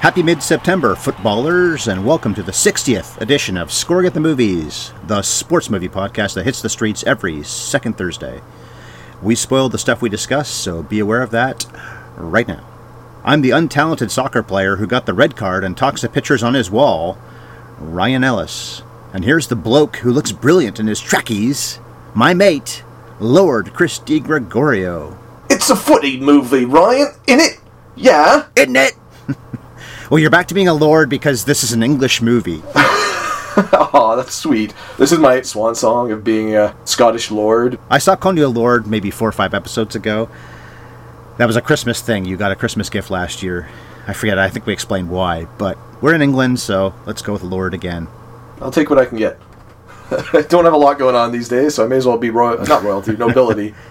Happy mid September, footballers, and welcome to the 60th edition of Scoring at the Movies, the sports movie podcast that hits the streets every second Thursday. We spoil the stuff we discuss, so be aware of that right now. I'm the untalented soccer player who got the red card and talks to pictures on his wall, Ryan Ellis. And here's the bloke who looks brilliant in his trackies, my mate, Lord Chris Gregorio. It's a footy movie, Ryan. In it? Yeah. Isn't it? Well, you're back to being a lord because this is an English movie. Oh, that's sweet. This is my swan song of being a Scottish lord. I saw Coney a Lord maybe four or five episodes ago. That was a Christmas thing. You got a Christmas gift last year. I forget. I think we explained why, but we're in England, so let's go with Lord again. I'll take what I can get. I don't have a lot going on these days, so I may as well be royal, not royalty, nobility.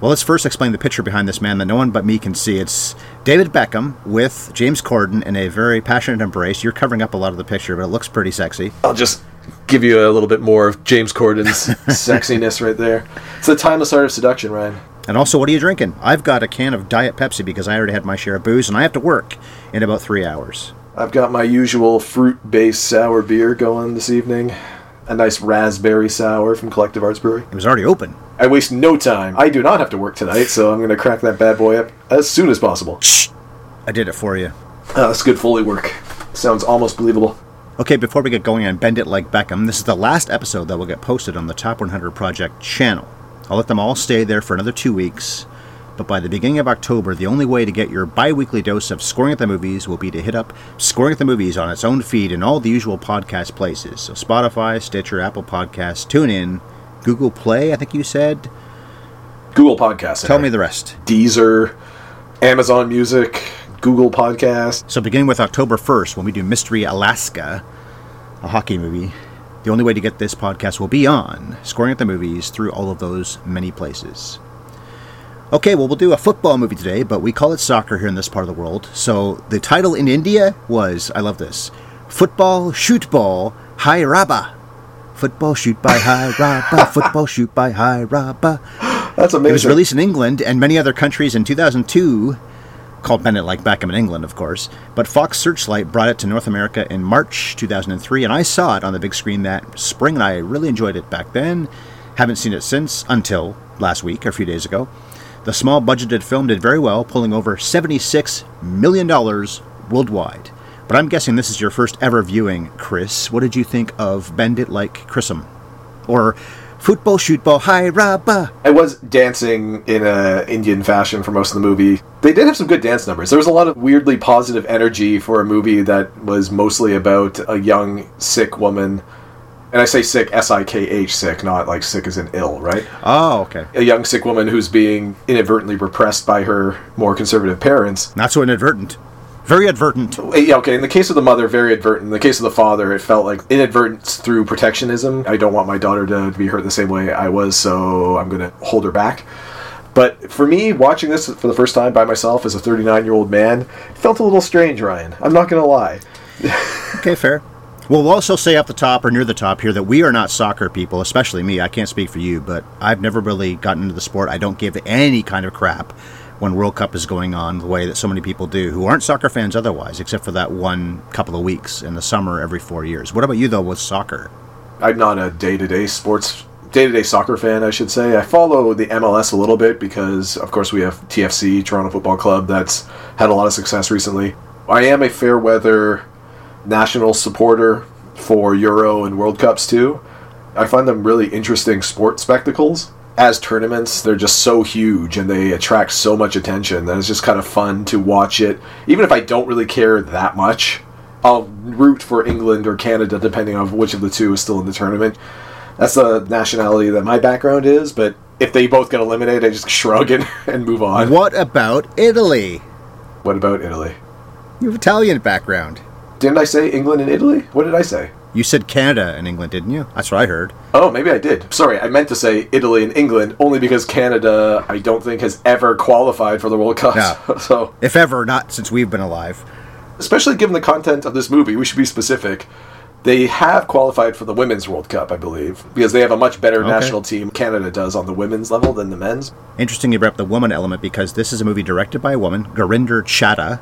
Well, let's first explain the picture behind this man that no one but me can see. It's David Beckham with James Corden in a very passionate embrace. You're covering up a lot of the picture, but it looks pretty sexy. I'll just give you a little bit more of James Corden's sexiness right there. It's the timeless art of seduction, Ryan. And also, what are you drinking? I've got a can of Diet Pepsi because I already had my share of booze, and I have to work in about three hours. I've got my usual fruit-based sour beer going this evening. A nice raspberry sour from Collective Arts Brewery. It was already open. I waste no time. I do not have to work tonight, so I'm going to crack that bad boy up as soon as possible. Shh. I did it for you. Uh, that's good Foley work. Sounds almost believable. Okay, before we get going and bend it like Beckham, this is the last episode that will get posted on the Top 100 Project channel. I'll let them all stay there for another two weeks, but by the beginning of October, the only way to get your bi weekly dose of Scoring at the Movies will be to hit up Scoring at the Movies on its own feed in all the usual podcast places. So Spotify, Stitcher, Apple Podcasts, TuneIn, Google Play, I think you said. Google Podcasts. Tell me the rest. Deezer, Amazon Music, Google Podcast. So beginning with October 1st, when we do Mystery Alaska, a hockey movie, the only way to get this podcast will be on Scoring at the Movies through all of those many places. Okay, well, we'll do a football movie today, but we call it soccer here in this part of the world. So the title in India was, I love this, Football Shoot Ball Rabba. Football Shoot by High Rabba. Football Shoot by High Rabba. That's amazing. It was released in England and many other countries in 2002, called Bend It Like Beckham in England, of course. But Fox Searchlight brought it to North America in March 2003, and I saw it on the big screen that spring, and I really enjoyed it back then. Haven't seen it since until last week or a few days ago. The small budgeted film did very well, pulling over $76 million worldwide. But I'm guessing this is your first ever viewing, Chris. What did you think of Bend It Like Chris'em? Or Football Shoot Ball High Rabba? I was dancing in a Indian fashion for most of the movie. They did have some good dance numbers. There was a lot of weirdly positive energy for a movie that was mostly about a young sick woman. And I say sick, S I K H, sick, not like sick as in ill, right? Oh, okay. A young sick woman who's being inadvertently repressed by her more conservative parents. Not so inadvertent. Very advertent. Yeah, okay. In the case of the mother, very advertent. In the case of the father, it felt like inadvertence through protectionism. I don't want my daughter to be hurt the same way I was, so I'm going to hold her back. But for me, watching this for the first time by myself as a 39 year old man, it felt a little strange, Ryan. I'm not going to lie. Okay, fair. Well, we'll also say up the top or near the top here that we are not soccer people, especially me. I can't speak for you, but I've never really gotten into the sport. I don't give any kind of crap when World Cup is going on the way that so many people do who aren't soccer fans otherwise, except for that one couple of weeks in the summer every four years. What about you, though, with soccer? I'm not a day to day sports, day to day soccer fan, I should say. I follow the MLS a little bit because, of course, we have TFC, Toronto Football Club, that's had a lot of success recently. I am a fair weather national supporter for Euro and World Cups too. I find them really interesting sport spectacles. As tournaments, they're just so huge and they attract so much attention that it's just kind of fun to watch it. Even if I don't really care that much, I'll root for England or Canada depending on which of the two is still in the tournament. That's the nationality that my background is, but if they both get eliminated, I just shrug and, and move on. What about Italy? What about Italy? You have Italian background. Didn't I say England and Italy? What did I say? You said Canada and England, didn't you? That's what I heard. Oh, maybe I did. Sorry, I meant to say Italy and England only because Canada, I don't think, has ever qualified for the World Cup. Yeah. so, If ever, not since we've been alive. especially given the content of this movie, we should be specific. They have qualified for the Women's World Cup, I believe, because they have a much better Okay. national team, Canada does, on the women's level than the men's. Interesting you brought up the woman element because this is a movie directed by a woman, Gurinder Chadha,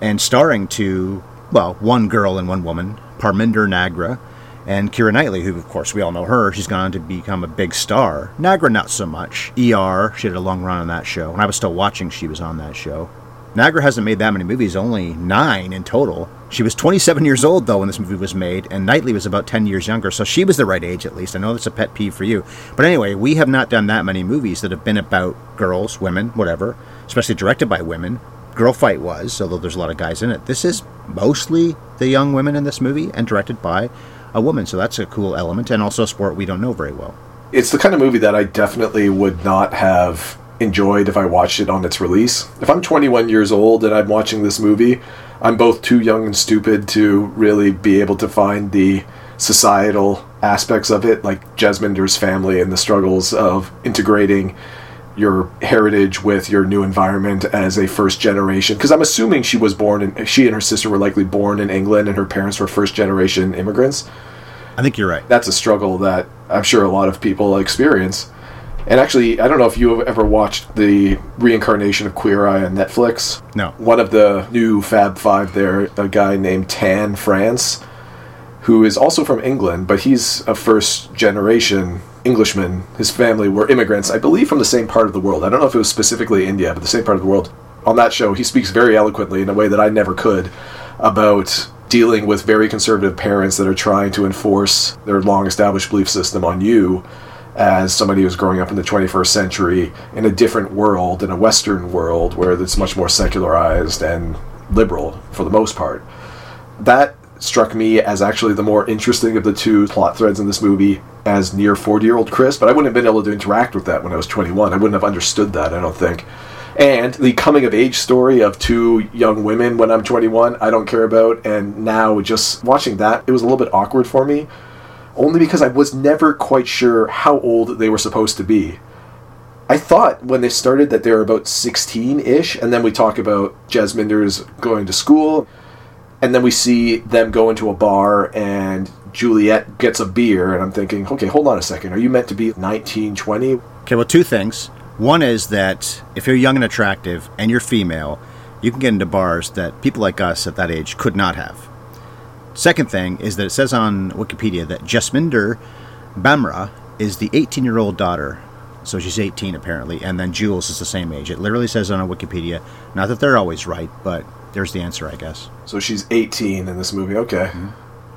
and starring two, well, one girl and one woman, Parminder Nagra and Keira Knightley, who, of course, we all know her. She's gone on to become a big star. Nagra, not so much. ER, she had a long run on that show. When I was still watching, she was on that show. Nagra hasn't made that many movies, only nine in total. She was 27 years old, though, when this movie was made, and Knightley was about 10 years younger, so she was the right age, at least. I know that's a pet peeve for you. But anyway, we have not done that many movies that have been about girls, women, whatever, especially directed by women. Girl Fight was, although there's a lot of guys in it. This is mostly the young women in this movie and directed by a woman, so that's a cool element, and also a sport we don't know very well. It's the kind of movie that I definitely would not have enjoyed if I watched it on its release. If I'm 21 years old and I'm watching this movie, I'm both too young and stupid to really be able to find the societal aspects of it, like Jesminder's family and the struggles of integrating your heritage with your new environment as a first generation because i'm assuming she was born and she and her sister were likely born in england and her parents were first generation immigrants I think you're right. that's a struggle that I'm sure a lot of people experience. And actually, I don't know if you have ever watched the reincarnation of Queer Eye on Netflix. No. One of the new Fab Five there, a guy named Tan France, who is also from England, but he's a first generation Englishman. His family were immigrants, I believe, from the same part of the world. I don't know if it was specifically India, but the same part of the world. On that show, he speaks very eloquently in a way that I never could about dealing with very conservative parents that are trying to enforce their long established belief system on you as somebody who's growing up in the 21st century in a different world, in a Western world where it's much more secularized and liberal for the most part. That struck me as actually the more interesting of the two plot threads in this movie as near 40 year old Chris, but I wouldn't have been able to interact with that when I was 21. I wouldn't have understood that, I don't think. And the coming of age story of two young women when I'm 21, I don't care about. And now just watching that, it was a little bit awkward for me, only because I was never quite sure how old they were supposed to be. I thought when they started that they were about 16 ish, and then we talk about Jasminder's going to school, and then we see them go into a bar and Juliet gets a beer, and I'm thinking, okay, hold on a second. Are you meant to be 19, 20? Okay, well, two things. One is that if you're young and attractive and you're female, you can get into bars that people like us at that age could not have. Second thing is that it says on Wikipedia that Jasminder Bhamra is the 18 year old daughter. So she's 18 apparently, and then Jules is the same age. It literally says on Wikipedia. Not that they're always right, but there's the answer, I guess. So she's 18 in this movie. Okay. Mm-hmm.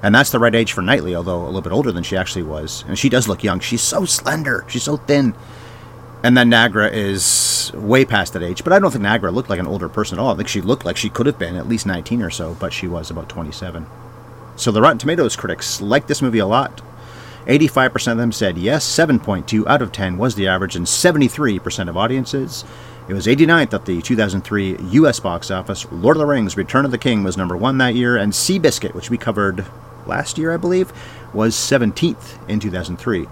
And that's the right age for Knightley, although a little bit older than she actually was. And she does look young. She's so slender. She's so thin. And then Nagra is way past that age. But I don't think Nagra looked like an older person at all. I think she looked like she could have been at least 19 or so, but she was about 27. So the Rotten Tomatoes critics liked this movie a lot. 85% of them said yes, 7.2 out of 10 was the average, and 73% of audiences. It was 89th at the 2003 U.S. box office. Lord of the Rings: Return of the King was number one that year, and Seabiscuit, which we covered last year, I believe, was 17th in 2003.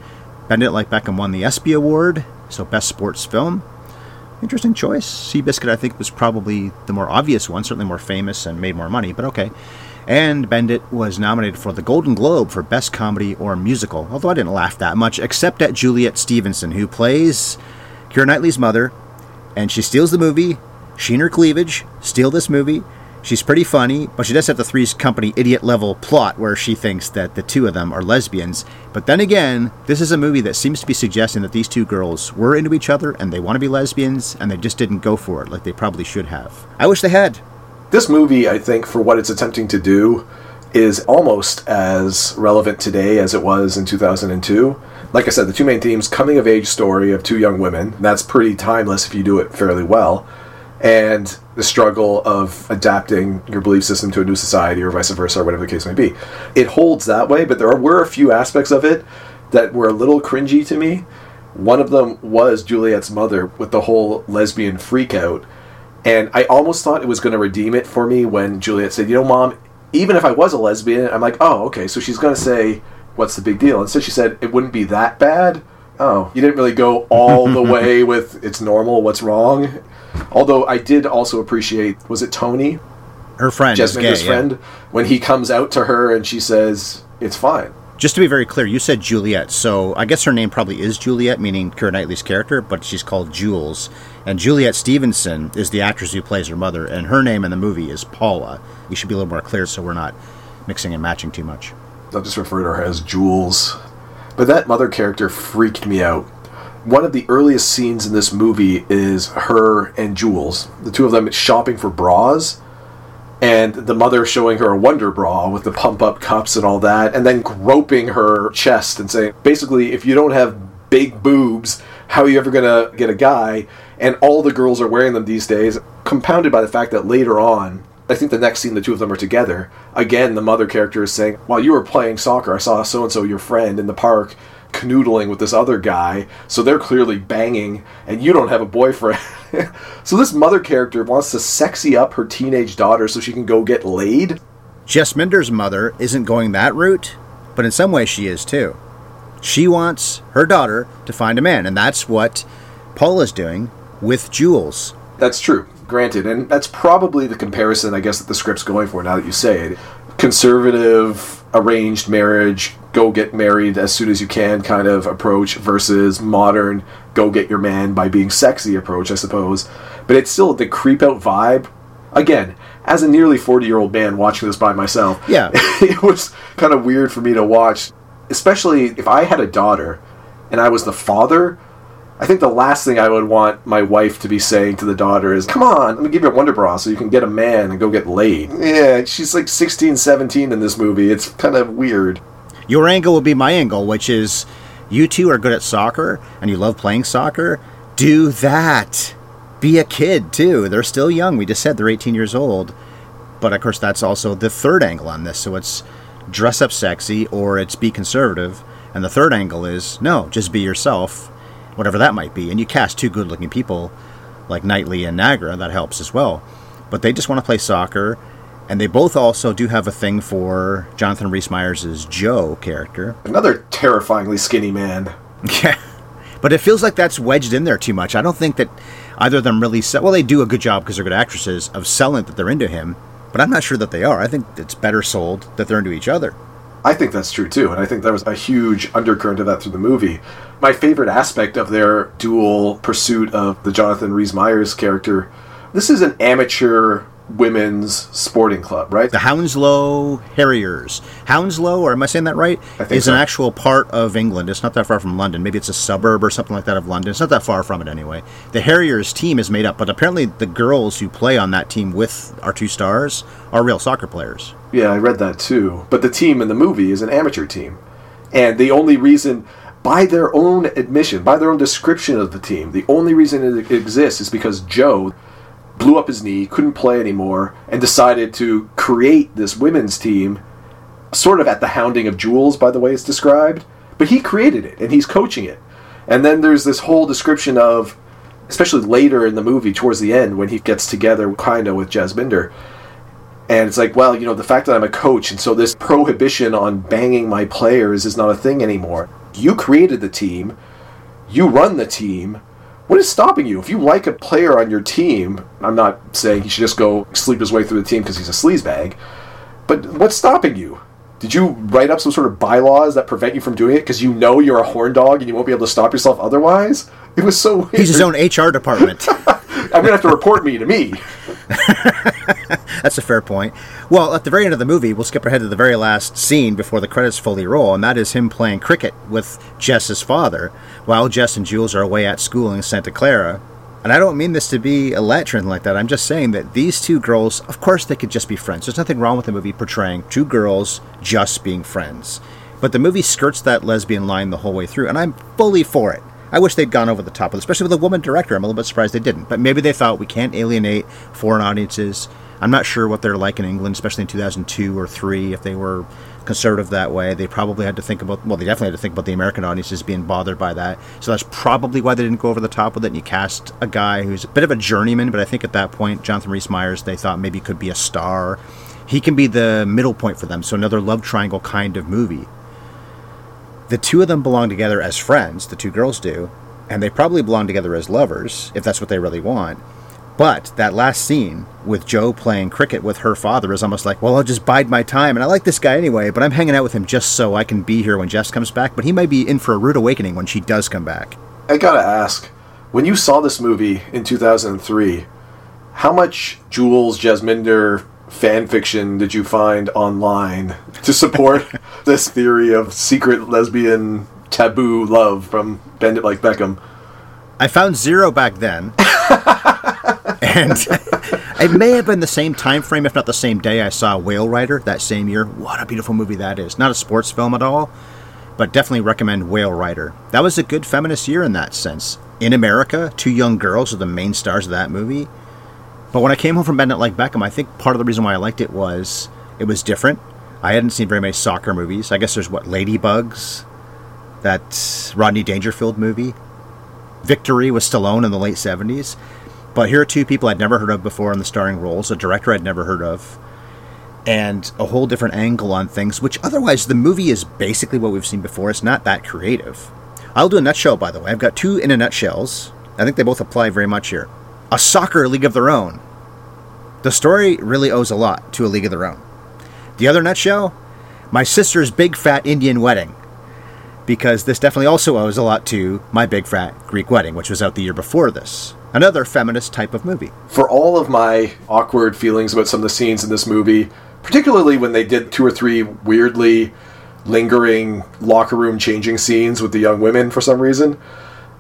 Bend Like Beckham won the ESPY Award, so Best Sports Film. Interesting choice. Seabiscuit, I think, was probably the more obvious one, certainly more famous and made more money, but okay. And Bendit was nominated for the Golden Globe for Best Comedy or Musical, although I didn't laugh that much, except at Juliet Stevenson, who plays Keira Knightley's mother, and she steals the movie. She and her cleavage steal this movie. She's pretty funny, but she does have the Three's Company idiot level plot where she thinks that the two of them are lesbians. But then again, this is a movie that seems to be suggesting that these two girls were into each other and they want to be lesbians and they just didn't go for it like they probably should have. I wish they had. This movie, I think, for what it's attempting to do, is almost as relevant today as it was in 2002. Like I said, the two main themes coming of age story of two young women. That's pretty timeless if you do it fairly well. And the struggle of adapting your belief system to a new society or vice versa, or whatever the case may be. It holds that way, but there were a few aspects of it that were a little cringy to me. One of them was Juliet's mother with the whole lesbian freakout. And I almost thought it was going to redeem it for me when Juliet said, You know, mom, even if I was a lesbian, I'm like, Oh, okay, so she's going to say, What's the big deal? And so she said, It wouldn't be that bad. Oh, you didn't really go all the way with it's normal, what's wrong. Although I did also appreciate, was it Tony? Her friend gay. Jasminder's yeah. friend, when he comes out to her and she says, It's fine. Just to be very clear, you said Juliet, so I guess her name probably is Juliet, meaning Keira Knightley's character, but she's called Jules. And Juliet Stevenson is the actress who plays her mother, and her name in the movie is Paula. We should be a little more clear so we're not mixing and matching too much. I'll just refer to her as Jules. But that mother character freaked me out. One of the earliest scenes in this movie is her and Jules, the two of them shopping for bras, and the mother showing her a Wonder Bra with the pump up cups and all that, and then groping her chest and saying, basically, if you don't have big boobs, how are you ever gonna get a guy? And all the girls are wearing them these days, compounded by the fact that later on, I think the next scene the two of them are together. Again, the mother character is saying, While you were playing soccer, I saw so and so, your friend, in the park canoodling with this other guy, so they're clearly banging, and you don't have a boyfriend. so this mother character wants to sexy up her teenage daughter so she can go get laid. Jesminder's mother isn't going that route, but in some ways she is too. She wants her daughter to find a man, and that's what Paula's doing with Jules. That's true, granted, and that's probably the comparison I guess that the script's going for now that you say it. Conservative, arranged marriage, go get married as soon as you can kind of approach versus modern, go get your man by being sexy approach, I suppose. But it's still the creep out vibe. Again, as a nearly 40 year old man watching this by myself, Yeah. it was kind of weird for me to watch, especially if I had a daughter and I was the father. I think the last thing I would want my wife to be saying to the daughter is, Come on, let me give you a Wonder Bra so you can get a man and go get laid. Yeah, she's like 16, 17 in this movie. It's kind of weird. Your angle will be my angle, which is you two are good at soccer and you love playing soccer. Do that. Be a kid too. They're still young. We just said they're 18 years old. But of course, that's also the third angle on this. So it's dress up sexy or it's be conservative. And the third angle is no, just be yourself, whatever that might be. And you cast two good looking people like Knightley and Nagra, that helps as well. But they just want to play soccer. And they both also do have a thing for Jonathan Rhys Meyers' Joe character. Another terrifyingly skinny man. Yeah. But it feels like that's wedged in there too much. I don't think that either of them really sell. Well, they do a good job because they're good actresses of selling that they're into him, but I'm not sure that they are. I think it's better sold that they're into each other. I think that's true too, and I think there was a huge undercurrent of that through the movie. My favorite aspect of their dual pursuit of the Jonathan Rhys Meyers character this is an amateur women's sporting club, right? The Hounslow Harriers. Hounslow, or am I saying that right? I think is so. an actual part of England. It's not that far from London. Maybe it's a suburb or something like that of London. It's not that far from it anyway. The Harriers team is made up, but apparently the girls who play on that team with our two stars are real soccer players. Yeah, I read that too. But the team in the movie is an amateur team. And the only reason, by their own admission, by their own description of the team, the only reason it exists is because Joe blew up his knee, couldn't play anymore, and decided to create this women's team, sort of at the hounding of Jules, by the way it's described. But he created it, and he's coaching it. And then there's this whole description of, especially later in the movie, towards the end, when he gets together kind of with Jasminder. And it's like, well, you know, the fact that I'm a coach, and so this prohibition on banging my players is not a thing anymore. You created the team, you run the team. What is stopping you? If you like a player on your team, I'm not saying he should just go sleep his way through the team because he's a sleazebag, but what's stopping you? Did you write up some sort of bylaws that prevent you from doing it because you know you're a horn dog and you won't be able to stop yourself otherwise? It was so weird. He's his own HR department. I'm gonna have to report me to me. That's a fair point. Well, at the very end of the movie, we'll skip ahead to the very last scene before the credits fully roll, and that is him playing cricket with Jess's father while Jess and Jules are away at school in Santa Clara. And I don't mean this to be a lecture like that. I'm just saying that these two girls, of course, they could just be friends. There's nothing wrong with the movie portraying two girls just being friends. But the movie skirts that lesbian line the whole way through, and I'm fully for it. I wish they'd gone over the top especially with a woman director. I'm a little bit surprised they didn't. But maybe they thought we can't alienate foreign audiences. I'm not sure what they're like in England, especially in 2002 or 3, if they were conservative that way. They probably had to think about, well, they definitely had to think about the American audiences being bothered by that. So that's probably why they didn't go over the top with it. And you cast a guy who's a bit of a journeyman, but I think at that point, Jonathan Rhys Meyers, they thought maybe could be a star. He can be the middle point for them. So another love triangle kind of movie. The two of them belong together as friends, the two girls do, and they probably belong together as lovers, if that's what they really want. But that last scene with Joe playing cricket with her father is almost like, well, I'll just bide my time. And I like this guy anyway, but I'm hanging out with him just so I can be here when Jess comes back. But he might be in for a rude awakening when she does come back. I gotta ask, when you saw this movie in 2003, how much Jules Jasminder fan fiction did you find online to support this theory of secret lesbian taboo love from Bend It Like Beckham? I found zero back then. and it may have been the same time frame, if not the same day, I saw Whale Rider that same year. What a beautiful movie that is. Not a sports film at all, but definitely recommend Whale Rider. That was a good feminist year in that sense. In America, two young girls are the main stars of that movie. But when I came home from Bend It Like Beckham, I think part of the reason why I liked it was it was different. I hadn't seen very many soccer movies. I guess there's what Ladybugs, that Rodney Dangerfield movie. Victory with Stallone in the late 70s. But here are two people I'd never heard of before in the starring roles, a director I'd never heard of, and a whole different angle on things, which otherwise the movie is basically what we've seen before. It's not that creative. I'll do a nutshell, by the way. I've got two in a nutshells. I think they both apply very much here. A soccer league of their own. The story really owes a lot to a league of their own. The other nutshell? My sister's big fat Indian wedding because this definitely also owes a lot to My Big Fat Greek Wedding, which was out the year before this. Another feminist type of movie. For all of my awkward feelings about some of the scenes in this movie, particularly when they did two or three weirdly lingering locker room changing scenes with the young women for some reason,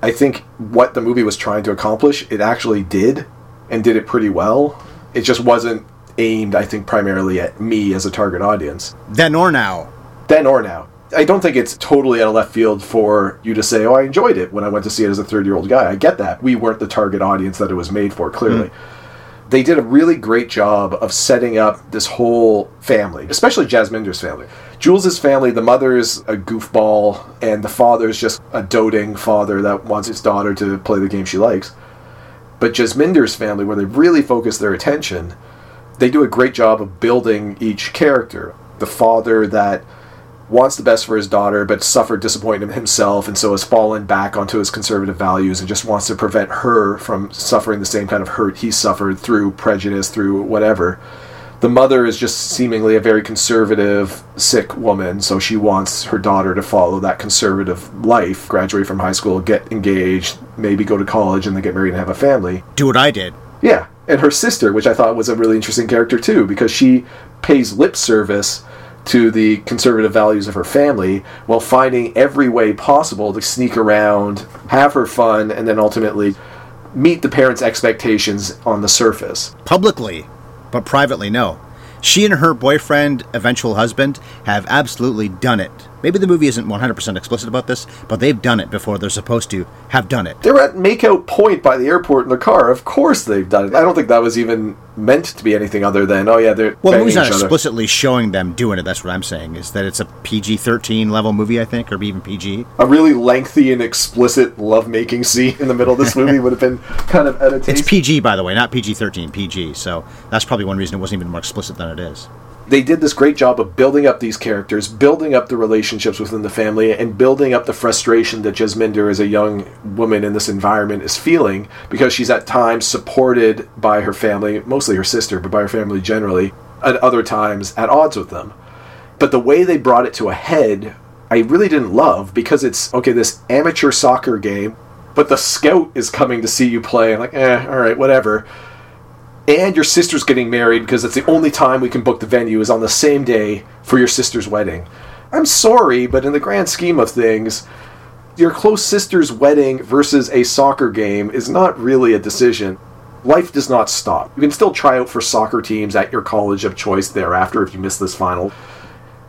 I think what the movie was trying to accomplish, it actually did, and did it pretty well. It just wasn't aimed, I think, primarily at me as a target audience. Then or now. Then or now. I don't think it's totally out of left field for you to say, "Oh, I enjoyed it when I went to see it as a thirty-year-old guy." I get that. We weren't the target audience that it was made for. Clearly, mm. they did a really great job of setting up this whole family, especially Jasminder's family. Jules's family, the mother is a goofball, and the father is just a doting father that wants his daughter to play the game she likes. But Jasminder's family, where they really focus their attention, they do a great job of building each character. The father that wants the best for his daughter, but suffered disappointment himself, and so has fallen back onto his conservative values and just wants to prevent her from suffering the same kind of hurt he suffered through prejudice, through whatever. The mother is just seemingly a very conservative, sick woman, so she wants her daughter to follow that conservative life, graduate from high school, get engaged, maybe go to college, and then get married and have a family. Do what I did. Yeah. And her sister, which I thought was a really interesting character too, because she pays lip service to the conservative values of her family while finding every way possible to sneak around, have her fun, and then ultimately meet the parents' expectations on the surface. Publicly, but privately, no. She and her boyfriend, eventual husband, have absolutely done it Maybe the movie isn't 100% explicit about this, but they've done it before they're supposed to have done it. They're at makeout point by the airport in their car. Of course they've done it. I don't think that was even meant to be anything other than, oh yeah, they're. Well, the movie's not explicitly showing them doing it. That's what I'm saying. Is that it's a PG 13 level movie, I think, or even PG. A really lengthy and explicit lovemaking scene in the middle of this movie would have been kind of out of taste. It's PG, by the way, not PG 13, PG. So that's probably one reason it wasn't even more explicit than it is they did this great job of building up these characters, building up the relationships within the family, and building up the frustration that Jasminder, as a young woman in this environment, is feeling because she's at times supported by her family, mostly her sister, but by her family generally, at other times at odds with them. But the way they brought it to a head, I really didn't love because it's okay, this amateur soccer game, but the scout is coming to see you play. I'm like, eh, all right, whatever and your sister's getting married because it's the only time we can book the venue is on the same day for your sister's wedding. I'm sorry, but in the grand scheme of things, your close sister's wedding versus a soccer game is not really a decision. Life does not stop. You can still try out for soccer teams at your college of choice thereafter if you miss this final.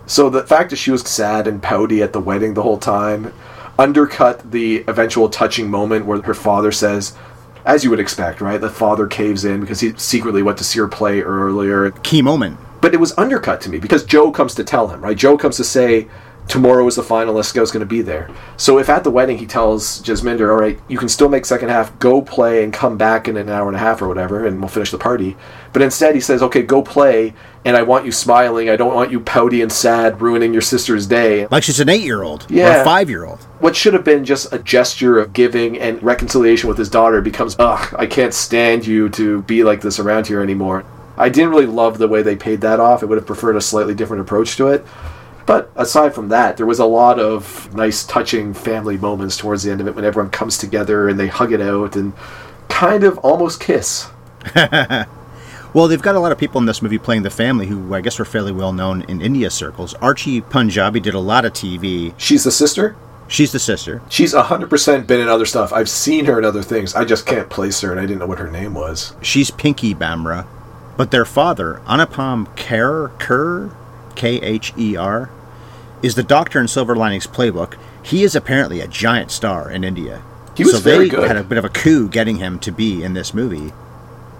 So the fact that she was sad and pouty at the wedding the whole time undercut the eventual touching moment where her father says, as you would expect, right? The father caves in because he secretly went to see her play earlier. Key moment. But it was undercut to me because Joe comes to tell him, right? Joe comes to say, tomorrow is the final, Lesko's going to be there. So if at the wedding he tells Jasminder, all right, you can still make second half, go play and come back in an hour and a half or whatever, and we'll finish the party. But instead he says, okay, go play, and I want you smiling. I don't want you pouty and sad, ruining your sister's day. Like she's an eight year old or Yeah. a five year old. What should have been just a gesture of giving and reconciliation with his daughter becomes, ugh, I can't stand you to be like this around here anymore. I didn't really love the way they paid that off. I would have preferred a slightly different approach to it. But aside from that, there was a lot of nice, touching family moments towards the end of it when everyone comes together and they hug it out and kind of almost kiss. Well, they've got a lot of people in this movie playing the family who I guess were fairly well known in India circles. Archie Panjabi did a lot of TV. She's the sister. She's the sister. She's 100% been in other stuff. I've seen her in other things. I just can't place her, and I didn't know what her name was. She's Pinky Bhamra. But their father, Anupam Kher, Kher, K H E R, is the doctor in Silver Linings Playbook. He is apparently a giant star in India. He was so very they good. had a bit of a coup getting him to be in this movie.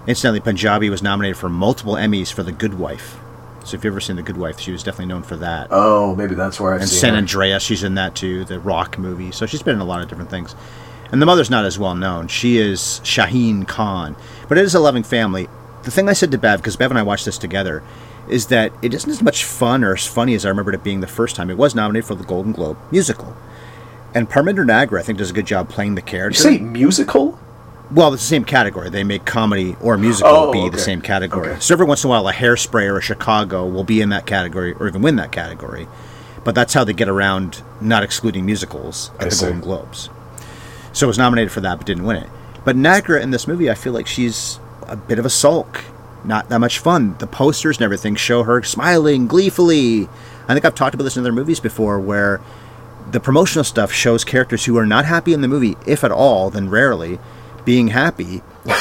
Incidentally, Panjabi was nominated for multiple Emmys for The Good Wife. So if you've ever seen The Good Wife, she was definitely known for that. Oh, maybe that's where I've and seen San her. Andreas, she's in that too, the Rock movie. So she's been in a lot of different things. And the mother's not as well known. She is Shaheen Khan, but it is a loving family. The thing I said to Bev, because Bev and I watched this together, is that it isn't as much fun or as funny as I remembered it being the first time. It was nominated for the Golden Globe musical, and Parminder Nagra I think does a good job playing the character. You say musical? Well, it's the same category. They make comedy or musical Oh, be okay. the same category. Okay. So every once in a while, a Hairspray or a Chicago will be in that category or even win that category. But that's how they get around not excluding musicals at I the see. Golden Globes. So it was nominated for that but didn't win it. But Nagra in this movie, I feel like she's a bit of a sulk. Not that much fun. The posters and everything show her smiling gleefully. I think I've talked about this in other movies before where the promotional stuff shows characters who are not happy in the movie, if at all, then rarely, being happy.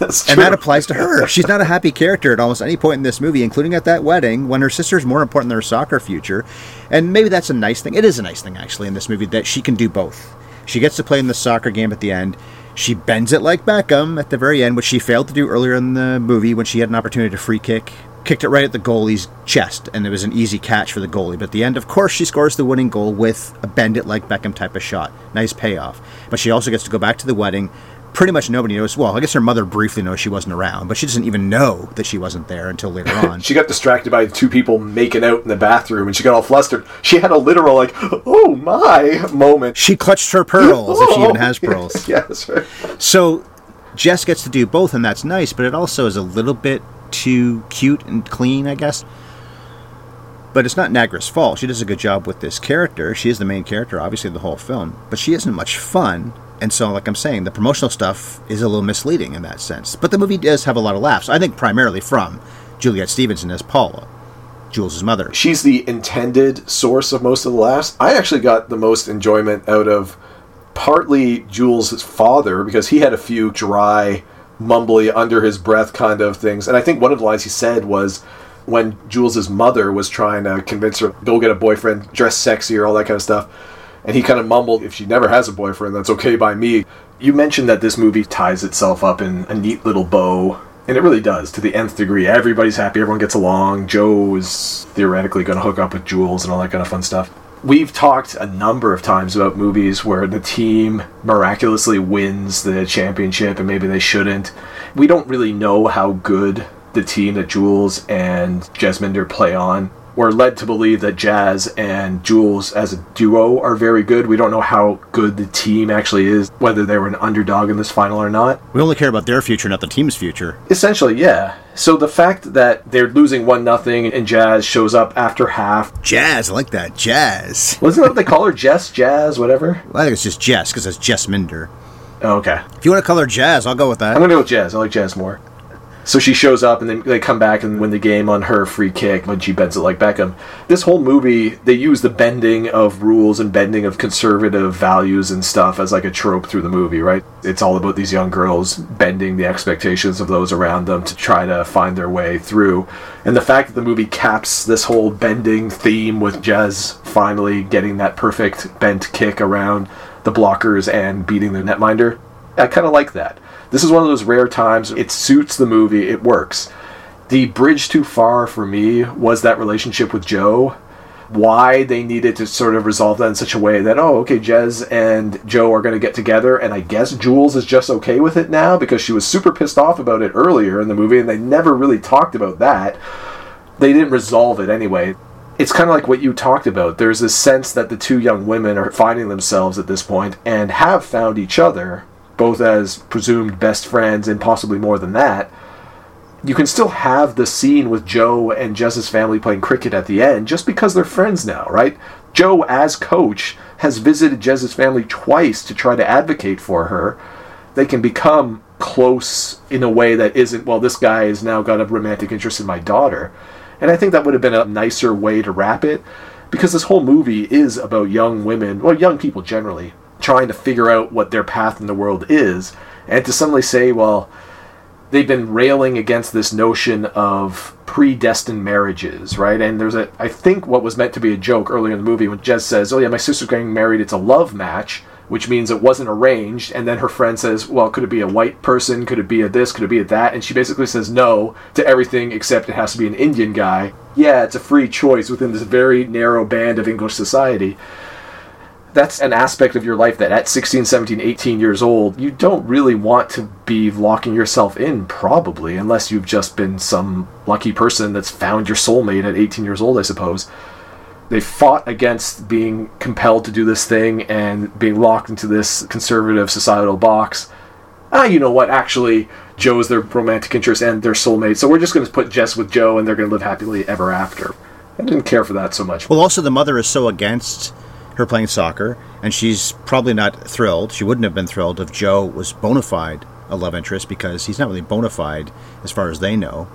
That's And that applies to her. She's not a happy character at almost any point in this movie, including at that wedding when her sister's more important than her soccer future. And maybe that's a nice thing. It is a nice thing, actually, in this movie that she can do both. She gets to play in the soccer game at the end. She bends it like Beckham at the very end, which she failed to do earlier in the movie when she had an opportunity to free kick. Kicked it right at the goalie's chest, and it was an easy catch for the goalie. But at the end, of course, she scores the winning goal with a bend it like Beckham type of shot. Nice payoff. But she also gets to go back to the wedding. Pretty much nobody knows. Well, I guess her mother briefly knows she wasn't around, but she doesn't even know that she wasn't there until later on. She got distracted by two people making out in the bathroom and she got all flustered. She had a literal, like, oh my moment. she clutched her pearls, if she even has oh, pearls. yeah, that's right. So Jess gets to do both, and that's nice, but it also is a little bit too cute and clean, I guess. But it's not Nagra's fault. She does a good job with this character. She is the main character, obviously, of the whole film. But she isn't much fun. And so, like I'm saying, the promotional stuff is a little misleading in that sense. But the movie does have a lot of laughs. I think primarily from Juliet Stevenson as Paula, Jules' mother. She's the intended source of most of the laughs. I actually got the most enjoyment out of partly Jules' father because he had a few dry, mumbly, under his breath kind of things. And I think one of the lines he said was when Jules' mother was trying to convince her, go get a boyfriend, dress sexy, or all that kind of stuff. And he kind of mumbled, if she never has a boyfriend, that's okay by me. You mentioned that this movie ties itself up in a neat little bow. And it really does, to the nth degree. Everybody's happy, everyone gets along. Joe is theoretically going to hook up with Jules and all that kind of fun stuff. We've talked a number of times about movies where the team miraculously wins the championship and maybe they shouldn't. We don't really know how good the team that Jules and Jasminder play on. We're led to believe that Jazz and Jules as a duo are very good. We don't know how good the team actually is, whether they were an underdog in this final or not. We only care about their future, not the team's future. Essentially, yeah. So the fact that they're losing one nothing and Jazz shows up after half, Jazz, I like that. Jazz. wasn't that what they call her? Jess, Jazz, whatever. Well, I think it's just Jess, because it's Jesminder. Oh, okay, If you want to call her Jazz, I'll go with that. I'm gonna go with Jazz. I like Jazz more. So she shows up and then they come back and win the game on her free kick when she bends it like Beckham. This whole movie, they use the bending of rules and bending of conservative values and stuff as like a trope through the movie, right? It's all about these young girls bending the expectations of those around them to try to find their way through. And the fact that the movie caps this whole bending theme with Jez finally getting that perfect bent kick around the blockers and beating the netminder, I kind of like that. This is one of those rare times it suits the movie, it works. The bridge too far for me was that relationship with Joe. Why they needed to sort of resolve that in such a way that, oh, okay, Jez and Joe are going to get together, and I guess Jules is just okay with it now because she was super pissed off about it earlier in the movie, and they never really talked about that. They didn't resolve it anyway it's kind of like what you talked about. There's this sense that the two young women are finding themselves at this point and have found each other, both as presumed best friends and possibly more than that. You can still have the scene with Joe and Jez's family playing cricket at the end just because they're friends now, right? Joe, as coach, has visited Jez's family twice to try to advocate for her. They can become close in a way that isn't, well, this guy has now got a romantic interest in my daughter and I think that would have been a nicer way to wrap it because this whole movie is about young women, well, young people generally, trying to figure out what their path in the world is. And to suddenly say, well, they've been railing against this notion of predestined marriages, right? And there's a, I think what was meant to be a joke earlier in the movie when Jez says, oh yeah, my sister's getting married, it's a love match which means it wasn't arranged. And then her friend says, Well, could it be a white person? Could it be a this? Could it be a that? And she basically says no to everything except it has to be an Indian guy. Yeah, it's a free choice within this very narrow band of English society. That's an aspect of your life that at 16, 17, 18 years old, you don't really want to be locking yourself in, probably, unless you've just been some lucky person that's found your soulmate at 18 years old, I suppose they fought against being compelled to do this thing and being locked into this conservative societal box. Ah, you know what? Actually, Joe is their romantic interest and their soulmate, so we're just going to put Jess with Joe and they're going to live happily ever after. I didn't care for that so much. Well, also, the mother is so against her playing soccer, and she's probably not thrilled. She wouldn't have been thrilled if Joe was bona fide a love interest because he's not really bona fide as far as they know.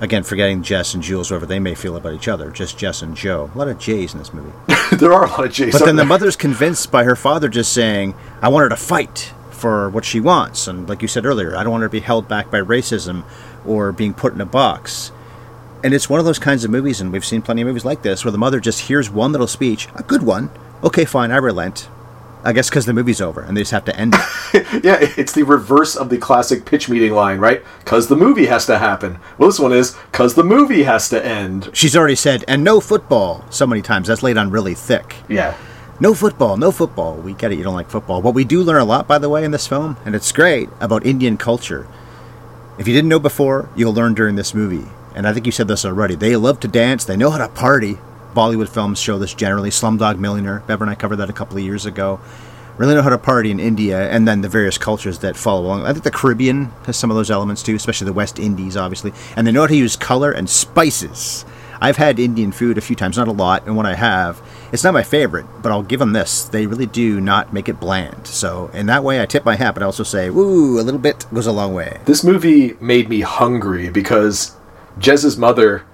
Again, forgetting Jess and Jules, whatever they may feel about each other. Just Jess and Joe. A lot of J's in this movie. there are a lot of J's. But then the mother's convinced by her father just saying, I want her to fight for what she wants. And like you said earlier, I don't want her to be held back by racism or being put in a box. And it's one of those kinds of movies, and we've seen plenty of movies like this, where the mother just hears one little speech, a good one. Okay, fine, I relent. I guess because the movie's over and they just have to end it. yeah, it's the reverse of the classic pitch meeting line, right? Because the movie has to happen. Well, this one is because the movie has to end. She's already said, and no football so many times. That's laid on really thick. Yeah. No football, no football. We get it, you don't like football. But we do learn a lot, by the way, in this film, and it's great about Indian culture. If you didn't know before, you'll learn during this movie. And I think you said this already. They love to dance, they know how to party. Bollywood films show this generally. Slumdog Millionaire, Bever and I covered that a couple of years ago. Really know how to party in India, and then the various cultures that follow along. I think the Caribbean has some of those elements too, especially the West Indies, obviously. And they know how to use color and spices. I've had Indian food a few times, not a lot, and when I have, it's not my favorite, but I'll give them this. They really do not make it bland. So, in that way, I tip my hat, but I also say, woo, a little bit goes a long way. This movie made me hungry because Jez's mother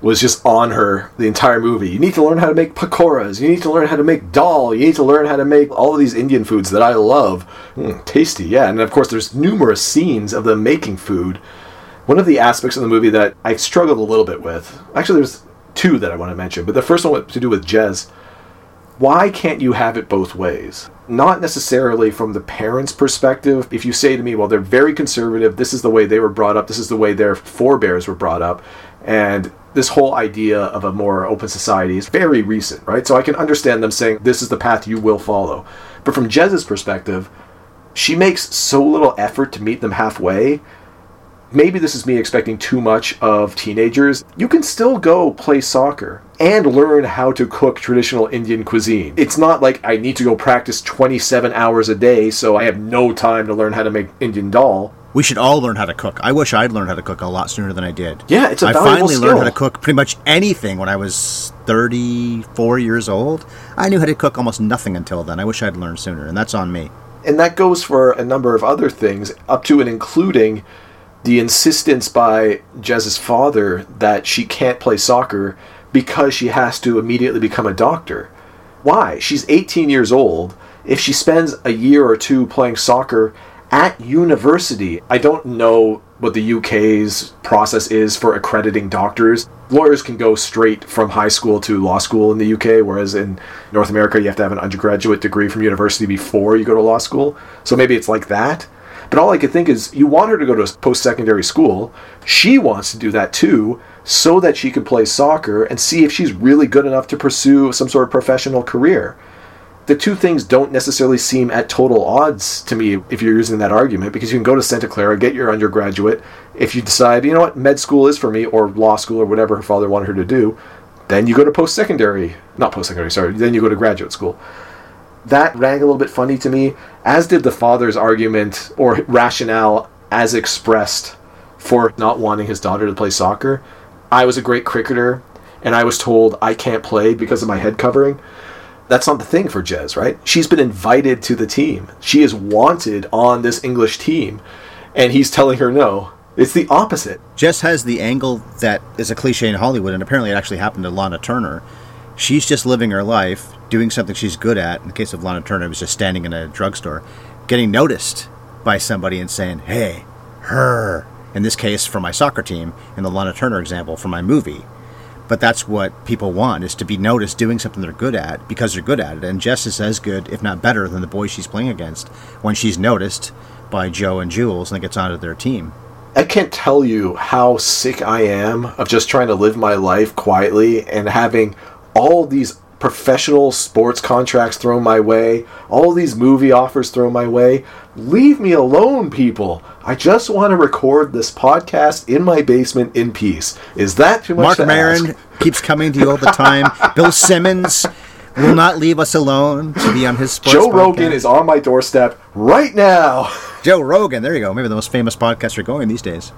was just on her the entire movie. You need to learn how to make pakoras. You need to learn how to make dal. You need to learn how to make all of these Indian foods that I love. Mm, tasty, yeah. And of course, there's numerous scenes of them making food. One of the aspects of the movie that I struggled a little bit with, actually, there's two that I want to mention, but the first one to do with Jez. Why can't you have it both ways? Not necessarily from the parents' perspective. If you say to me, well, they're very conservative, this is the way they were brought up, this is the way their forebears were brought up, and this whole idea of a more open society is very recent, right? So I can understand them saying this is the path you will follow. But from Jez's perspective, she makes so little effort to meet them halfway. Maybe this is me expecting too much of teenagers. You can still go play soccer and learn how to cook traditional Indian cuisine. It's not like I need to go practice 27 hours a day so I have no time to learn how to make Indian dal. We should all learn how to cook. I wish I'd learned how to cook a lot sooner than I did. Yeah, it's a I finally skill. learned how to cook pretty much anything when I was 34 years old. I knew how to cook almost nothing until then. I wish I'd learned sooner, and that's on me. And that goes for a number of other things, up to and including the insistence by Jez's father that she can't play soccer because she has to immediately become a doctor. Why? She's 18 years old. If she spends a year or two playing soccer at university, I don't know what the UK's process is for accrediting doctors. Lawyers can go straight from high school to law school in the UK, whereas in North America, you have to have an undergraduate degree from university before you go to law school. So maybe it's like that. But all I could think is, you want her to go to post secondary school. She wants to do that too, so that she could play soccer and see if she's really good enough to pursue some sort of professional career. The two things don't necessarily seem at total odds to me if you're using that argument, because you can go to Santa Clara, get your undergraduate. If you decide, you know what, med school is for me, or law school, or whatever her father wanted her to do, then you go to post secondary, not post secondary, sorry, then you go to graduate school that rang a little bit funny to me, as did the father's argument or rationale as expressed for not wanting his daughter to play soccer. I was a great cricketer, and I was told I can't play because of my head covering. That's not the thing for Jez, right? She's been invited to the team. She is wanted on this English team, and he's telling her no. It's the opposite. Jess has the angle that is a cliche in Hollywood, and apparently it actually happened to Lana Turner. She's just living her life, doing something she's good at. In the case of Lana Turner, it was just standing in a drugstore, getting noticed by somebody and saying, hey, her. In this case, for my soccer team, in the Lana Turner example, for my movie. But that's what people want, is to be noticed doing something they're good at because they're good at it. And Jess is as good, if not better, than the boys she's playing against when she's noticed by Joe and Jules and gets onto their team. I can't tell you how sick I am of just trying to live my life quietly and having all these professional sports contracts thrown my way, all these movie offers thrown my way. Leave me alone, people. I just want to record this podcast in my basement in peace. Is that too much Mark to Maron ask? keeps coming to you all the time. Bill Simmons will not leave us alone to be on his sports Joe Rogan is on my doorstep right now. Joe Rogan. There you go. Maybe the most famous podcaster going these days.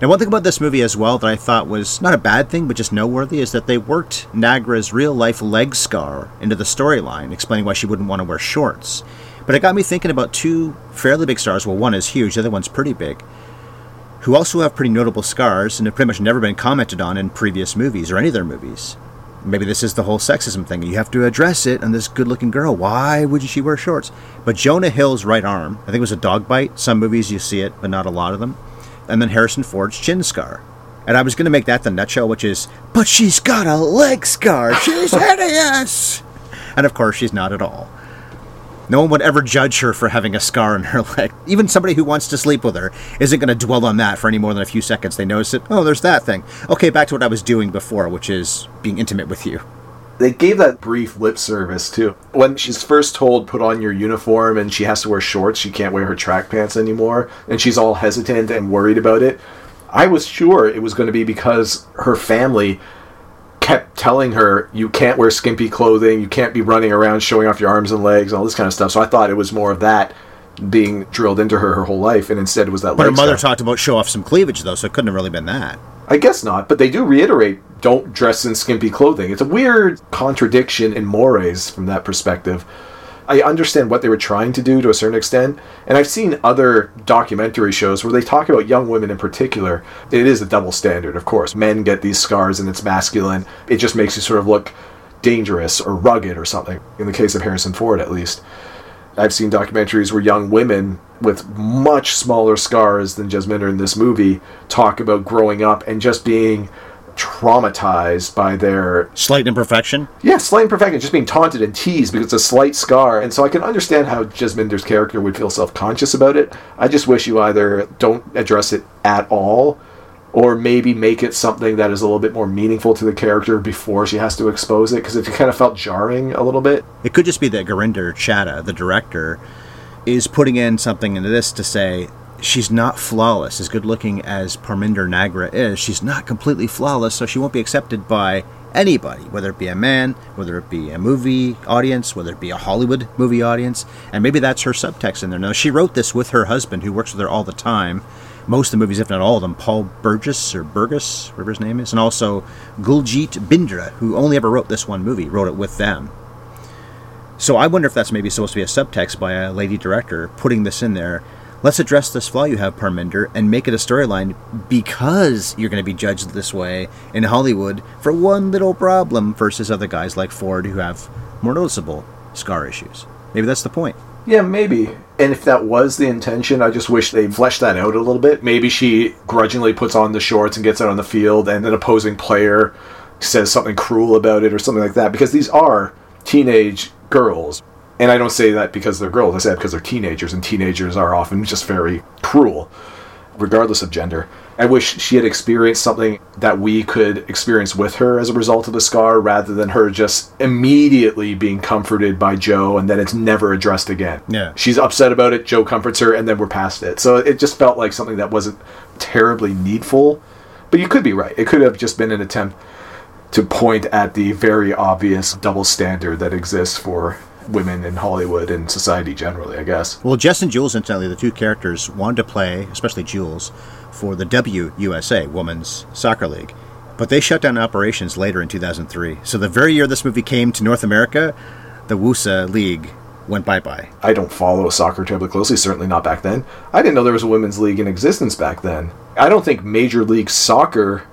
Now, one thing about this movie as well that I thought was not a bad thing, but just noteworthy, is that they worked Nagra's real life leg scar into the storyline, explaining why she wouldn't want to wear shorts. But it got me thinking about two fairly big stars. Well, one is huge, the other one's pretty big, who also have pretty notable scars and have pretty much never been commented on in previous movies or any of their movies. Maybe this is the whole sexism thing. You have to address it on this good looking girl. Why would she wear shorts? But Jonah Hill's right arm, I think it was a dog bite. Some movies you see it, but not a lot of them. And then Harrison Ford's chin scar. And I was going to make that the nutshell, which is, but she's got a leg scar. She's hideous. And of course, she's not at all. No one would ever judge her for having a scar on her leg. Even somebody who wants to sleep with her isn't going to dwell on that for any more than a few seconds. They notice it. Oh, there's that thing. Okay, back to what I was doing before, which is being intimate with you. They gave that brief lip service too. When she's first told put on your uniform and she has to wear shorts, she can't wear her track pants anymore, and she's all hesitant and worried about it. I was sure it was going to be because her family kept telling her you can't wear skimpy clothing, you can't be running around showing off your arms and legs, all this kind of stuff. So I thought it was more of that being drilled into her her whole life, and instead was that. But her mother stuff. talked about show off some cleavage, though, so it couldn't have really been that. I guess not, but they do reiterate don't dress in skimpy clothing. It's a weird contradiction in mores from that perspective. I understand what they were trying to do to a certain extent, and I've seen other documentary shows where they talk about young women in particular. It is a double standard, of course. Men get these scars and it's masculine. It just makes you sort of look dangerous or rugged or something, in the case of Harrison Ford at least. I've seen documentaries where young women with much smaller scars than Jesminder in this movie talk about growing up and just being traumatized by their Slight imperfection. yeah slight imperfection, just being taunted and teased because it's a slight scar. And so I can understand how Jesminder's character would feel self conscious about it. I just wish you either don't address it at all. Or maybe make it something that is a little bit more meaningful to the character before she has to expose it, because it kind of felt jarring a little bit. It could just be that Gurinder Chadha, the director, is putting in something into this to say she's not flawless. As good looking as Parminder Nagra is, she's not completely flawless, so she won't be accepted by anybody, whether it be a man, whether it be a movie audience, whether it be a Hollywood movie audience. And maybe that's her subtext in there. Now, she wrote this with her husband, who works with her all the time. Most of the movies, if not all of them, Paul Burgess or Burgess, whatever his name is, and also Guljit Bindra, who only ever wrote this one movie, wrote it with them. So I wonder if that's maybe supposed to be a subtext by a lady director putting this in there. Let's address this flaw you have, Parminder, and make it a storyline because you're going to be judged this way in Hollywood for one little problem versus other guys like Ford who have more noticeable scar issues. Maybe that's the point. Yeah, maybe. And if that was the intention, I just wish they fleshed that out a little bit. Maybe she grudgingly puts on the shorts and gets out on the field, and an opposing player says something cruel about it or something like that. Because these are teenage girls, And I don't say that because they're girls. I say that because they're teenagers, and teenagers are often just very cruel, regardless of gender. I wish she had experienced something that we could experience with her as a result of the scar, rather than her just immediately being comforted by Joe, and then it's never addressed again. Yeah. she's upset about it. Joe comforts her, and then we're past it. So it just felt like something that wasn't terribly needful. But you could be right. It could have just been an attempt to point at the very obvious double standard that exists for women in Hollywood and society generally, I guess. Well, Jess and Jules, incidentally, the two characters wanted to play, especially Jules, for the WUSA, Women's Soccer League. But they shut down operations later in 2003. So the very year this movie came to North America, the WUSA League went bye bye. I don't follow soccer terribly closely, certainly not back then. I didn't know there was a women's league in existence back then. I don't think Major League Soccer,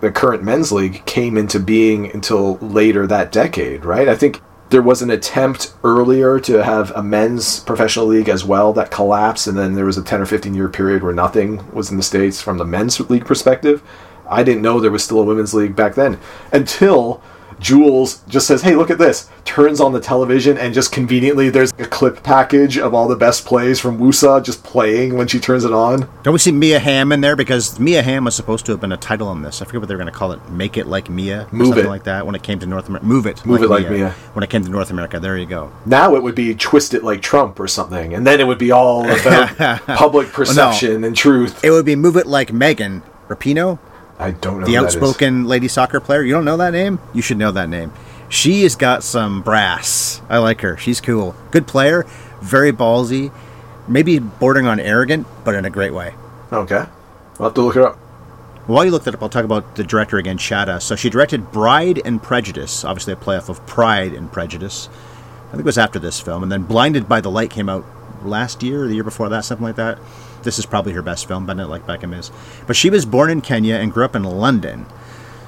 the current men's league, came into being until later that decade, right? I think there was an attempt earlier to have a men's professional league as well that collapsed, and then there was a 10 or 15 year period where nothing was in the States from the men's league perspective. I didn't know there was still a women's league back then until Jules just says, "Hey, look at this." Turns on the television and just conveniently there's a clip package of all the best plays from Wusa just playing when she turns it on. Don't we see Mia Hamm in there? Because Mia Hamm was supposed to have been a title on this. I forget what they were going to call it. Make it like Mia, or Move something it. like that. When it came to North America, move it, Move it like Mia. When it came to North America, there you go. Now it would be twist it like Trump or something, and then it would be all about public perception and truth. It would be move it like Megan Rapinoe, I don't know the that outspoken lady soccer player. You don't know that name? You should know that name. She has got some brass. I like her. She's cool. Good player, very ballsy, maybe bordering on arrogant, but in a great way. Okay, I'll have to look her up. While you looked it up, I'll talk about the director again, Chadha. So she directed Bride and Prejudice, obviously a playoff of Pride and Prejudice. I think it was after this film, and then Blinded by the Light came out last year or the year before that, something like that. This is probably her best film, Bend It Like Beckham is. But she was born in Kenya and grew up in London.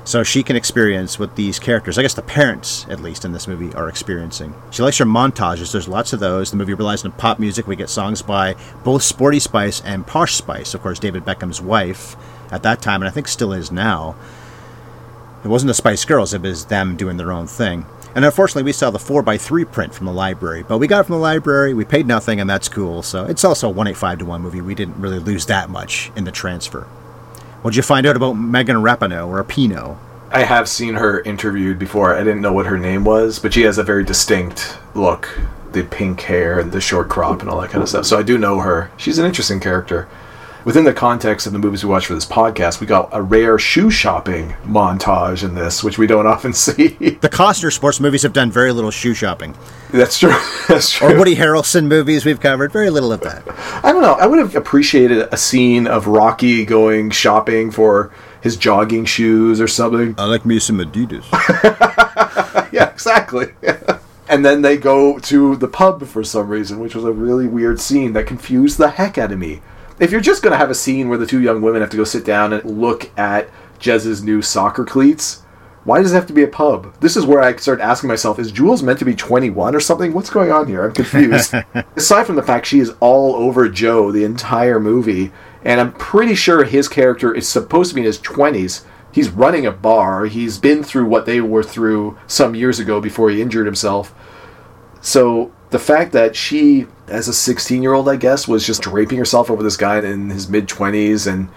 So she can experience what these characters, I guess the parents at least in this movie, are experiencing. She likes her montages. There's lots of those. The movie relies on pop music. We get songs by both Sporty Spice and Posh Spice, of course, David Beckham's wife at that time, and I think still is now. It wasn't the Spice Girls, it was them doing their own thing. And unfortunately, we saw the 4x3 print from the library, but we got it from the library, we paid nothing, and that's cool. So it's also a 185 to 1 movie. We didn't really lose that much in the transfer. What'd you find out about Megan Rapinoe or Rapino? I have seen her interviewed before. I didn't know what her name was, but she has a very distinct look. The pink hair and the short crop and all that kind of stuff. So I do know her. She's an interesting character. Within the context of the movies we watch for this podcast, we got a rare shoe shopping montage in this, which we don't often see. The Costner sports movies have done very little shoe shopping. That's true. That's true. Or Woody Harrelson movies we've covered, very little of that. I don't know. I would have appreciated a scene of Rocky going shopping for his jogging shoes or something. I like me some Adidas. yeah, exactly. and then they go to the pub for some reason, which was a really weird scene that confused the heck out of me. If you're just going to have a scene where the two young women have to go sit down and look at Jez's new soccer cleats, why does it have to be a pub? This is where I start asking myself, is Jules meant to be 21 or something? What's going on here? I'm confused. Aside from the fact she is all over Joe the entire movie, and I'm pretty sure his character is supposed to be in his 20s. He's running a bar. He's been through what they were through some years ago before he injured himself. So the fact that she, as a 16 year old, I guess, was just draping herself over this guy in his mid 20s, and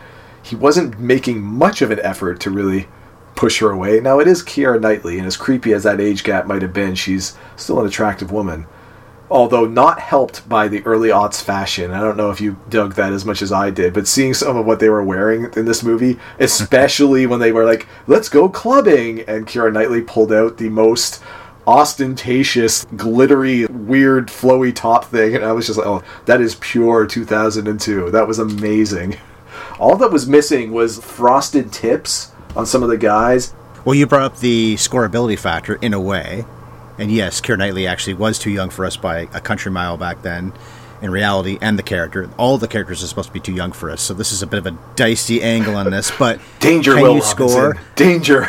he wasn't making much of an effort to really push her away. Now, it is Keira Knightley, and as creepy as that age gap might have been, she's still an attractive woman. Although not helped by the early aughts fashion. I don't know if you dug that as much as I did, but seeing some of what they were wearing in this movie, especially when they were like, let's go clubbing, and Keira Knightley pulled out the most ostentatious, glittery, weird, flowy top thing, and I was just like, oh, that is pure 2002. That was amazing. All that was missing was frosted tips on some of the guys. Well, you brought up the scoreability factor in a way. And yes, Keira Knightley actually was too young for us by a country mile back then. In reality, and the character, all the characters are supposed to be too young for us. So this is a bit of a dicey angle on this. But Danger, can Will you Robinson. score? Danger.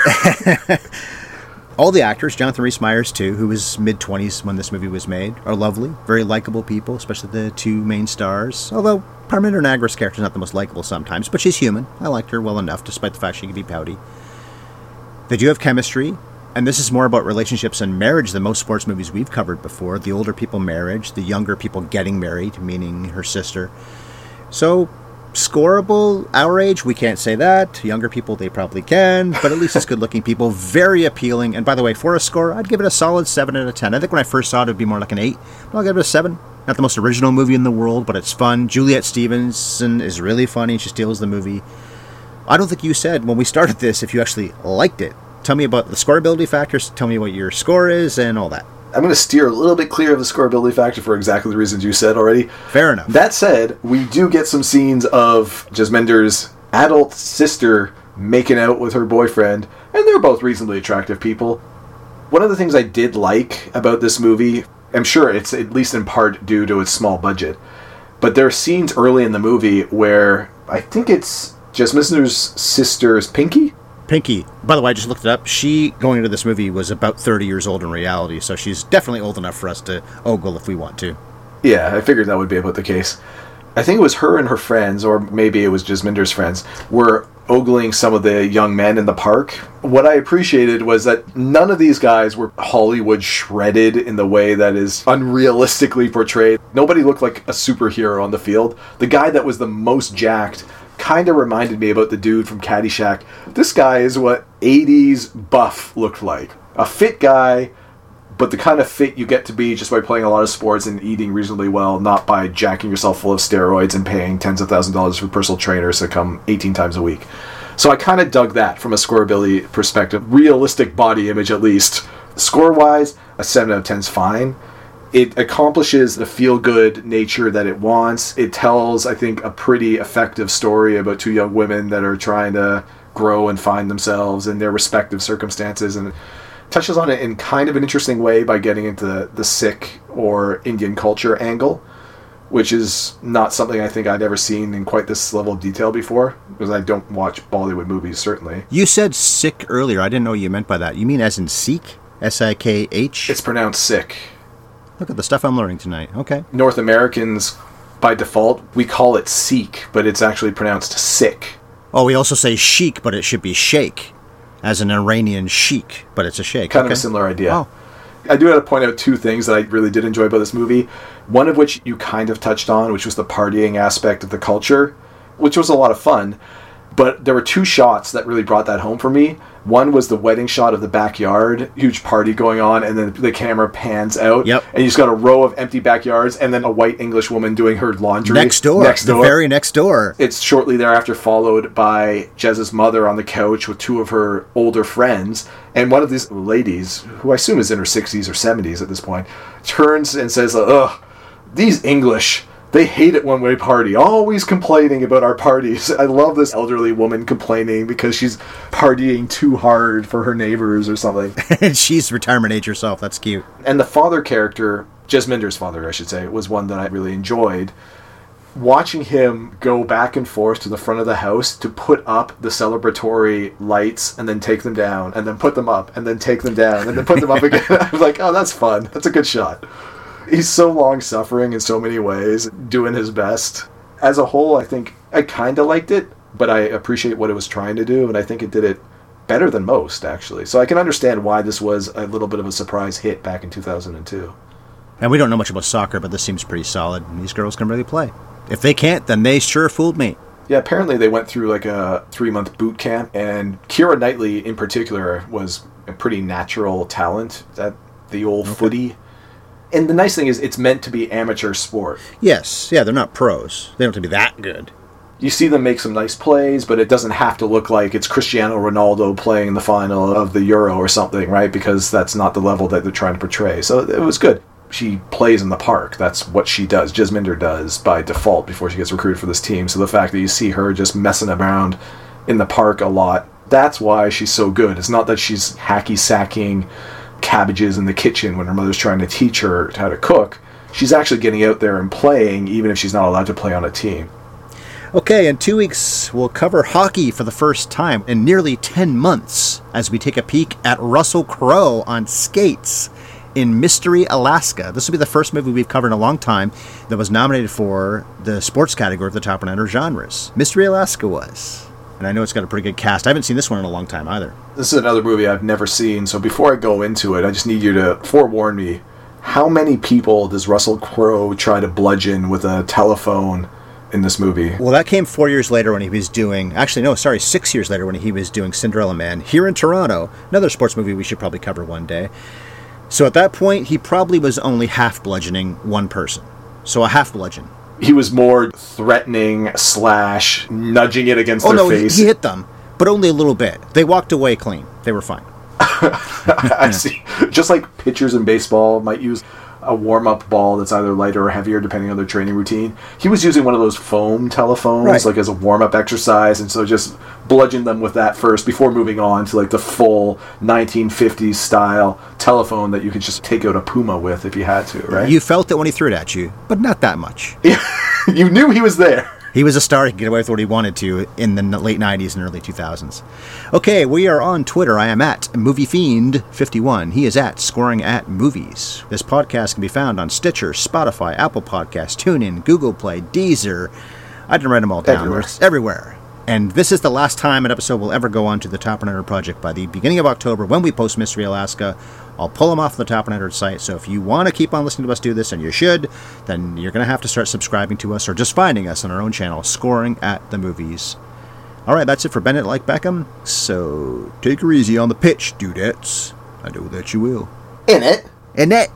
All the actors, Jonathan Rhys Meyers too, who was mid twenties when this movie was made, are lovely, very likable people, especially the two main stars. Although Parminder Nagra's character is not the most likable sometimes, but she's human. I liked her well enough, despite the fact she can be pouty. They do have chemistry. And this is more about relationships and marriage than most sports movies we've covered before. The older people marriage, the younger people getting married, meaning her sister. So, scoreable, our age, we can't say that. Younger people, they probably can, but at least it's good looking people. Very appealing. And by the way, for a score, I'd give it a solid 7 out of 10. I think when I first saw it, it would be more like an 8. But I'll give it a 7. Not the most original movie in the world, but it's fun. Juliet Stevenson is really funny. She steals the movie. I don't think you said when we started this if you actually liked it. Tell me about the scoreability factors, tell me what your score is, and all that. I'm going to steer a little bit clear of the scoreability factor for exactly the reasons you said already. Fair enough. That said, we do get some scenes of Jesminder's adult sister making out with her boyfriend, and they're both reasonably attractive people. One of the things I did like about this movie, I'm sure it's at least in part due to its small budget, but there are scenes early in the movie where I think it's Jesminder's sister's Pinky Pinky, by the way, I just looked it up. She, going into this movie, was about 30 years old in reality, so she's definitely old enough for us to ogle if we want to. Yeah, I figured that would be about the case. I think it was her and her friends, or maybe it was Jesminder's friends, were ogling some of the young men in the park. What I appreciated was that none of these guys were Hollywood shredded in the way that is unrealistically portrayed. Nobody looked like a superhero on the field. The guy that was the most jacked kind of reminded me about the dude from Caddyshack. This guy is what 80s buff looked like. A fit guy, but the kind of fit you get to be just by playing a lot of sports and eating reasonably well, not by jacking yourself full of steroids and paying tens of thousands of dollars for personal trainers to come 18 times a week. So I kind of dug that from a scoreability perspective. Realistic body image, at least. Score wise, a 7 out of 10 is fine it accomplishes the feel good nature that it wants. It tells, I think, a pretty effective story about two young women that are trying to grow and find themselves in their respective circumstances and touches on it in kind of an interesting way by getting into the, the Sikh or Indian culture angle, which is not something I think I'd ever seen in quite this level of detail before, because I don't watch Bollywood movies, certainly. You said Sikh earlier. I didn't know what you meant by that. You mean as in Sikh? S I K H? It's pronounced Sikh. Look at the stuff I'm learning tonight. Okay. North Americans, by default, we call it Sikh, but it's actually pronounced sick. Oh, we also say sheik, but it should be sheikh, as an Iranian sheik, but it's a sheikh. Kind okay. of a similar idea. Oh. I do have to point out two things that I really did enjoy about this movie. One of which you kind of touched on, which was the partying aspect of the culture, which was a lot of fun. But there were two shots that really brought that home for me. One was the wedding shot of the backyard, huge party going on, and then the camera pans out. Yep. And you just got a row of empty backyards, and then a white English woman doing her laundry Next door. Next door. The very next door. It's shortly thereafter followed by Jez's mother on the couch with two of her older friends. And one of these ladies, who I assume is in her 60s or 70s at this point, turns and says, Ugh, these English they hate it when we party, always complaining about our parties. I love this elderly woman complaining because she's partying too hard for her neighbors or something. and she's retirement age herself. That's cute. And the father character, Jesminder's father, I should say, was one that I really enjoyed. Watching him go back and forth to the front of the house to put up the celebratory lights and then take them down and then put them up and then take them down and then put them up again. I was like, oh, that's fun. That's a good shot he's so long suffering in so many ways, doing his best. As a whole, I think I kind of liked it, but I appreciate what it was trying to do, and I think it did it better than most, actually. So I can understand why this was a little bit of a surprise hit back in 2002. And we don't know much about soccer, but this seems pretty solid. And these girls can really play. If they can't, then they sure fooled me. Yeah, apparently they went through like a three month boot camp, and Keira Knightley in particular was a pretty natural talent at the old okay. footy and the nice thing is it's meant to be amateur sport. Yes, yeah, they're not pros. They don't have to be that good. You see them make some nice plays, but it doesn't have to look like it's Cristiano Ronaldo playing the final of the Euro or something, right? Because that's not the level that they're trying to portray. So it was good. She plays in the park. That's what she does. Jesminder does by default before she gets recruited for this team. So the fact that you see her just messing around in the park a lot, that's why she's so good. It's not that she's hacky sacking cabbages in the kitchen when her mother's trying to teach her how to cook. She's actually getting out there and playing, even if she's not allowed to play on a team. Okay, in two weeks, we'll cover hockey for the first time in nearly 10 months as we take a peek at Russell Crowe on skates in Mystery Alaska. This will be the first movie we've covered in a long time that was nominated for the sports category of the top 100 genres. Mystery Alaska was. And I know it's got a pretty good cast. I haven't seen this one in a long time either. This is another movie I've never seen, so before I go into it, I just need you to forewarn me. How many people does Russell Crowe try to bludgeon with a telephone in this movie? Well, that came four years later when he was doing. Actually, no, sorry, six years later when he was doing Cinderella Man here in Toronto. Another sports movie we should probably cover one day. So at that point, he probably was only half bludgeoning one person. So a half bludgeon. He was more threatening slash nudging it against Oh their no, face. he hit them, but only a little bit. They walked away clean. They were fine. I see. Just like pitchers in baseball might use a warm up ball that's either lighter or heavier depending on their training routine. He was using one of those foam telephones Right. like as a warm up exercise and so just bludgeoned them with that first before moving on to like the full 1950s style telephone that you could just take out a puma with if you had to, right? You felt it when he threw it at you, but not that much. you knew he was there. He was a star. He could get away with what he wanted to in the late 90s and early 2000s. Okay, we are on Twitter. I am at MovieFiend51. He is at Scoring at Movies. This podcast can be found on Stitcher, Spotify, Apple Podcasts, TuneIn, Google Play, Deezer. I didn't write them all down. Everywhere. Everywhere. And this is the last time an episode will ever go on to the Top 100 Project by the beginning of October when we post Mystery Alaska. I'll pull them off the Top 100 site. So if you want to keep on listening to us do this, and you should, then you're going to have to start subscribing to us or just finding us on our own channel, Scoring at the Movies. All right, that's it for Bend It Like Beckham. So take her easy on the pitch, dudettes. I know that you will. In it. In that.